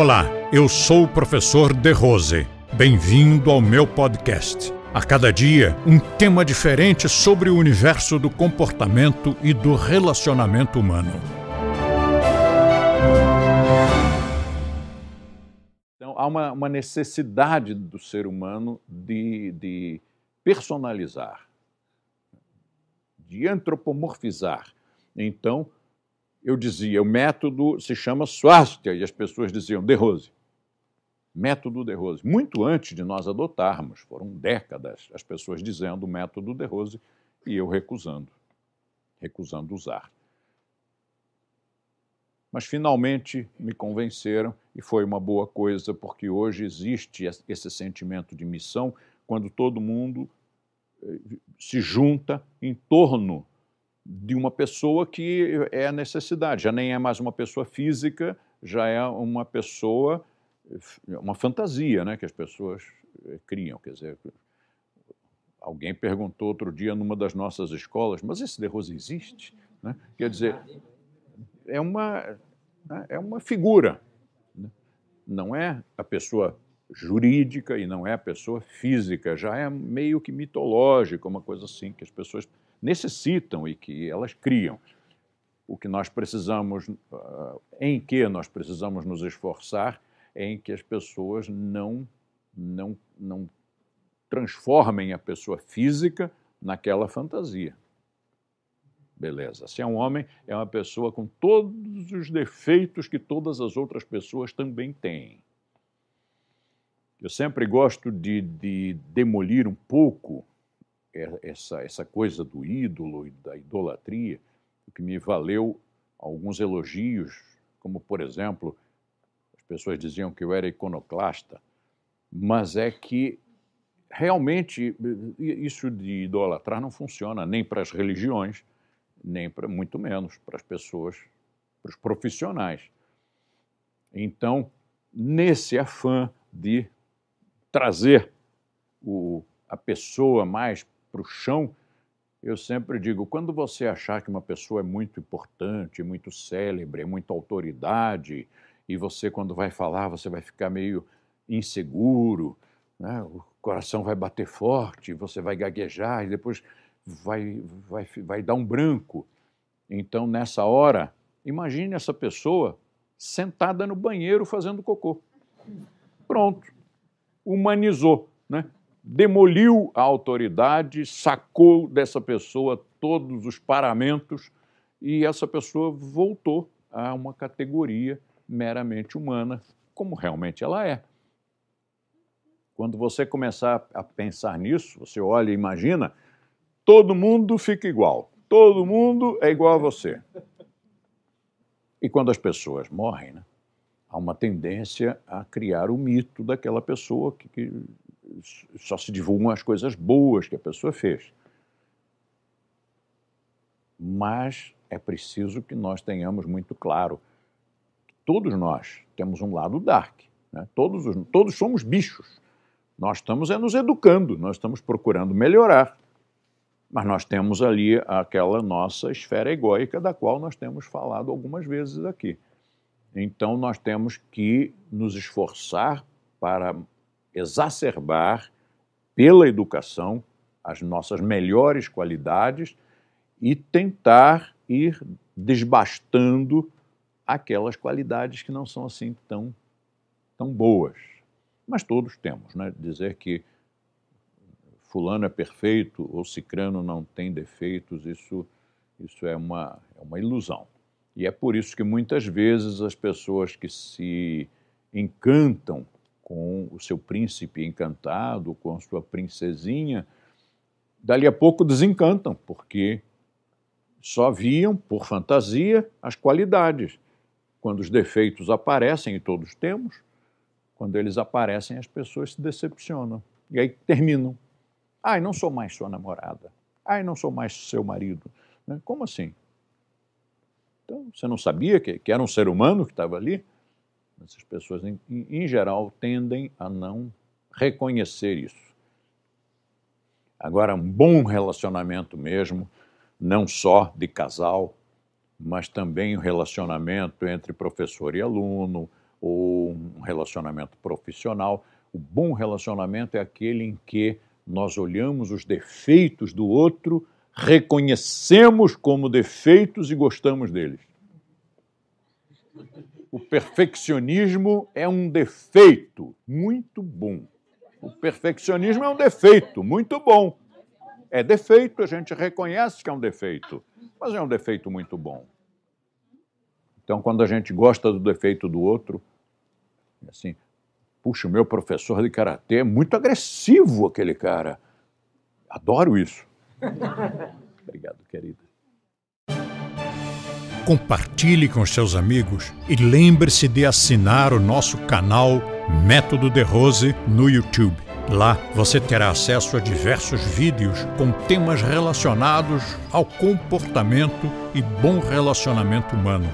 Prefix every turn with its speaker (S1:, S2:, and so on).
S1: Olá, eu sou o professor De Rose. Bem-vindo ao meu podcast. A cada dia, um tema diferente sobre o universo do comportamento e do relacionamento humano.
S2: Então, há uma, uma necessidade do ser humano de, de personalizar, de antropomorfizar. Então, eu dizia, o método se chama Swastika, e as pessoas diziam De Rose. Método De Rose. Muito antes de nós adotarmos, foram décadas as pessoas dizendo o método De Rose e eu recusando, recusando usar. Mas finalmente me convenceram e foi uma boa coisa, porque hoje existe esse sentimento de missão quando todo mundo eh, se junta em torno de uma pessoa que é a necessidade, já nem é mais uma pessoa física, já é uma pessoa, uma fantasia né, que as pessoas eh, criam. Quer dizer, alguém perguntou outro dia numa das nossas escolas, mas esse De Rose existe? Né? Quer dizer, é uma, né, é uma figura, né? não é a pessoa jurídica e não é a pessoa física, já é meio que mitológica, uma coisa assim, que as pessoas necessitam e que elas criam. O que nós precisamos, uh, em que nós precisamos nos esforçar, é em que as pessoas não, não, não transformem a pessoa física naquela fantasia. Beleza. Se é um homem, é uma pessoa com todos os defeitos que todas as outras pessoas também têm. Eu sempre gosto de, de demolir um pouco essa, essa coisa do ídolo e da idolatria, o que me valeu alguns elogios, como, por exemplo, as pessoas diziam que eu era iconoclasta, mas é que realmente isso de idolatrar não funciona nem para as religiões, nem para muito menos para as pessoas, para os profissionais. Então, nesse afã de trazer o, a pessoa mais para o chão, eu sempre digo: quando você achar que uma pessoa é muito importante, muito célebre, é muito autoridade, e você, quando vai falar, você vai ficar meio inseguro, né? o coração vai bater forte, você vai gaguejar e depois vai, vai, vai dar um branco. Então, nessa hora, imagine essa pessoa sentada no banheiro fazendo cocô. Pronto. Humanizou, né? Demoliu a autoridade, sacou dessa pessoa todos os paramentos e essa pessoa voltou a uma categoria meramente humana, como realmente ela é. Quando você começar a pensar nisso, você olha e imagina, todo mundo fica igual, todo mundo é igual a você. E quando as pessoas morrem, né, há uma tendência a criar o mito daquela pessoa que, que só se divulgam as coisas boas que a pessoa fez. Mas é preciso que nós tenhamos muito claro que todos nós temos um lado dark. Né? Todos, os, todos somos bichos. Nós estamos é nos educando, nós estamos procurando melhorar. Mas nós temos ali aquela nossa esfera egóica da qual nós temos falado algumas vezes aqui. Então nós temos que nos esforçar para exacerbar pela educação as nossas melhores qualidades e tentar ir desbastando aquelas qualidades que não são assim tão, tão boas. Mas todos temos, né? Dizer que fulano é perfeito ou cicrano não tem defeitos, isso, isso é, uma, é uma ilusão. E é por isso que muitas vezes as pessoas que se encantam com o seu príncipe encantado, com a sua princesinha, dali a pouco desencantam, porque só viam, por fantasia, as qualidades. Quando os defeitos aparecem, e todos temos, quando eles aparecem, as pessoas se decepcionam. E aí terminam. Ai, não sou mais sua namorada. Ai, não sou mais seu marido. Né? Como assim? Então, você não sabia que, que era um ser humano que estava ali? Essas pessoas, em, em geral, tendem a não reconhecer isso. Agora, um bom relacionamento mesmo, não só de casal, mas também o um relacionamento entre professor e aluno, ou um relacionamento profissional. O bom relacionamento é aquele em que nós olhamos os defeitos do outro, reconhecemos como defeitos e gostamos deles. O perfeccionismo é um defeito muito bom. O perfeccionismo é um defeito muito bom. É defeito, a gente reconhece que é um defeito, mas é um defeito muito bom. Então, quando a gente gosta do defeito do outro, assim, puxa, o meu professor de karatê é muito agressivo, aquele cara. Adoro isso. Obrigado, querida.
S1: Compartilhe com seus amigos e lembre-se de assinar o nosso canal Método de Rose no YouTube. Lá você terá acesso a diversos vídeos com temas relacionados ao comportamento e bom relacionamento humano